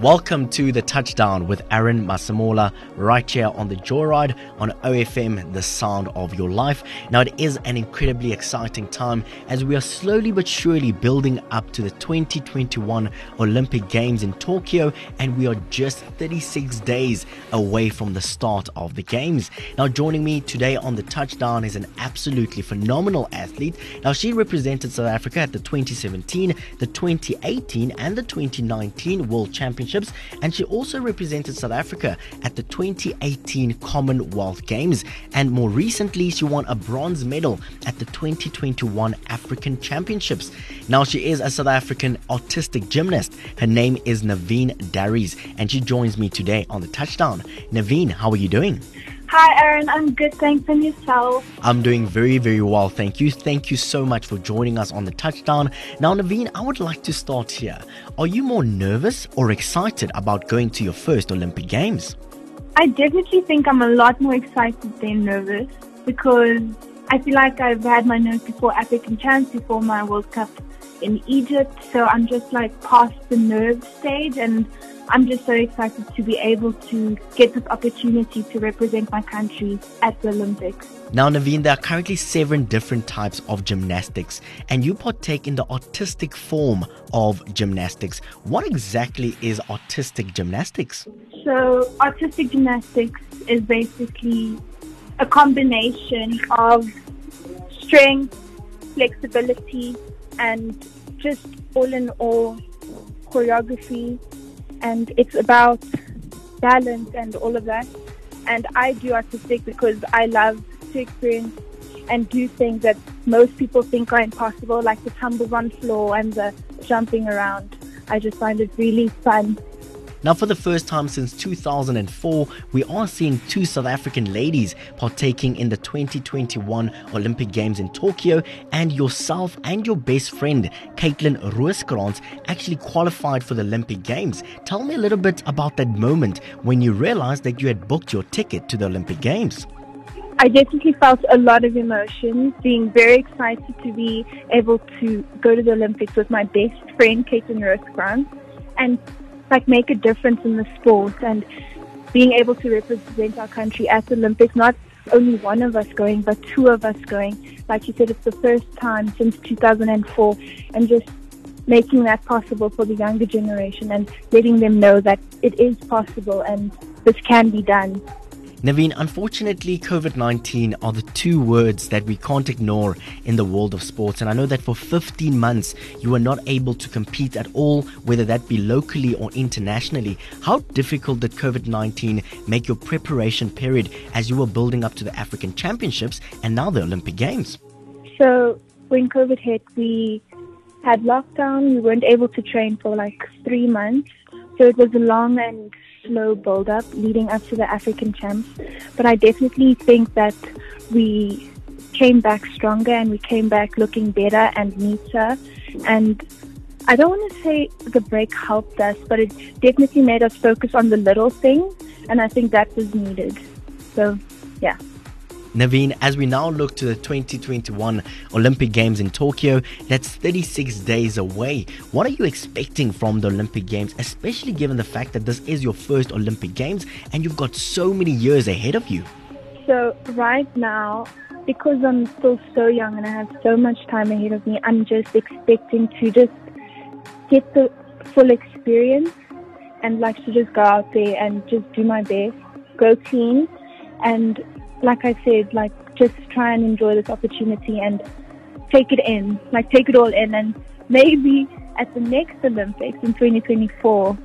Welcome to the touchdown with Aaron Masemola right here on the Joyride on OFM, the sound of your life. Now, it is an incredibly exciting time as we are slowly but surely building up to the 2021 Olympic Games in Tokyo, and we are just 36 days away from the start of the Games. Now, joining me today on the touchdown is an absolutely phenomenal athlete. Now, she represented South Africa at the 2017, the 2018, and the 2019 World Championships Championships, and she also represented South Africa at the 2018 Commonwealth Games. And more recently, she won a bronze medal at the 2021 African Championships. Now, she is a South African artistic gymnast. Her name is Naveen Daries, and she joins me today on the touchdown. Naveen, how are you doing? Hi, Aaron. I'm good. Thanks. And yourself? I'm doing very, very well. Thank you. Thank you so much for joining us on the touchdown. Now, Naveen, I would like to start here. Are you more nervous or excited about going to your first Olympic Games? I definitely think I'm a lot more excited than nervous because I feel like I've had my nerves before African Champs, before my World Cup in Egypt. So I'm just like past the nerve stage and I'm just so excited to be able to get this opportunity to represent my country at the Olympics. Now, Naveen, there are currently seven different types of gymnastics, and you partake in the artistic form of gymnastics. What exactly is artistic gymnastics? So, artistic gymnastics is basically a combination of strength, flexibility, and just all in all choreography and it's about balance and all of that. And I do artistic because I love to experience and do things that most people think are impossible, like the tumbles on floor and the jumping around. I just find it really fun now, for the first time since 2004, we are seeing two South African ladies partaking in the 2021 Olympic Games in Tokyo, and yourself and your best friend, Caitlin Rooskrantz, actually qualified for the Olympic Games. Tell me a little bit about that moment when you realized that you had booked your ticket to the Olympic Games. I definitely felt a lot of emotions, being very excited to be able to go to the Olympics with my best friend, Caitlin Rooskrantz, and like make a difference in the sport and being able to represent our country at the Olympics, not only one of us going, but two of us going. Like you said, it's the first time since 2004, and just making that possible for the younger generation and letting them know that it is possible and this can be done. Naveen, unfortunately, COVID 19 are the two words that we can't ignore in the world of sports. And I know that for 15 months you were not able to compete at all, whether that be locally or internationally. How difficult did COVID 19 make your preparation period as you were building up to the African Championships and now the Olympic Games? So, when COVID hit, we had lockdown. We weren't able to train for like three months. So, it was a long and slow build up leading up to the African champs. But I definitely think that we came back stronger and we came back looking better and neater. And I don't want to say the break helped us, but it definitely made us focus on the little things. And I think that was needed. So, yeah. Naveen, as we now look to the 2021 Olympic Games in Tokyo, that's 36 days away. What are you expecting from the Olympic Games, especially given the fact that this is your first Olympic Games and you've got so many years ahead of you? So, right now, because I'm still so young and I have so much time ahead of me, I'm just expecting to just get the full experience and like to just go out there and just do my best, go clean, and like I said, like just try and enjoy this opportunity and take it in, like take it all in, and maybe at the next Olympics in 2024,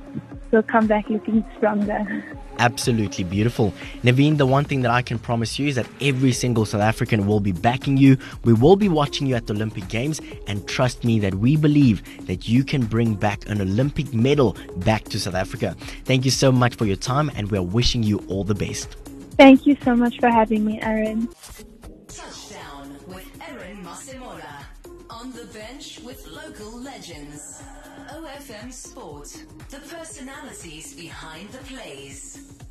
we'll come back looking stronger. Absolutely beautiful. Naveen, the one thing that I can promise you is that every single South African will be backing you. We will be watching you at the Olympic Games, and trust me that we believe that you can bring back an Olympic medal back to South Africa. Thank you so much for your time, and we're wishing you all the best. Thank you so much for having me, Aaron. Touchdown with Aaron Masemola. On the bench with local legends. OFM Sport. The personalities behind the plays.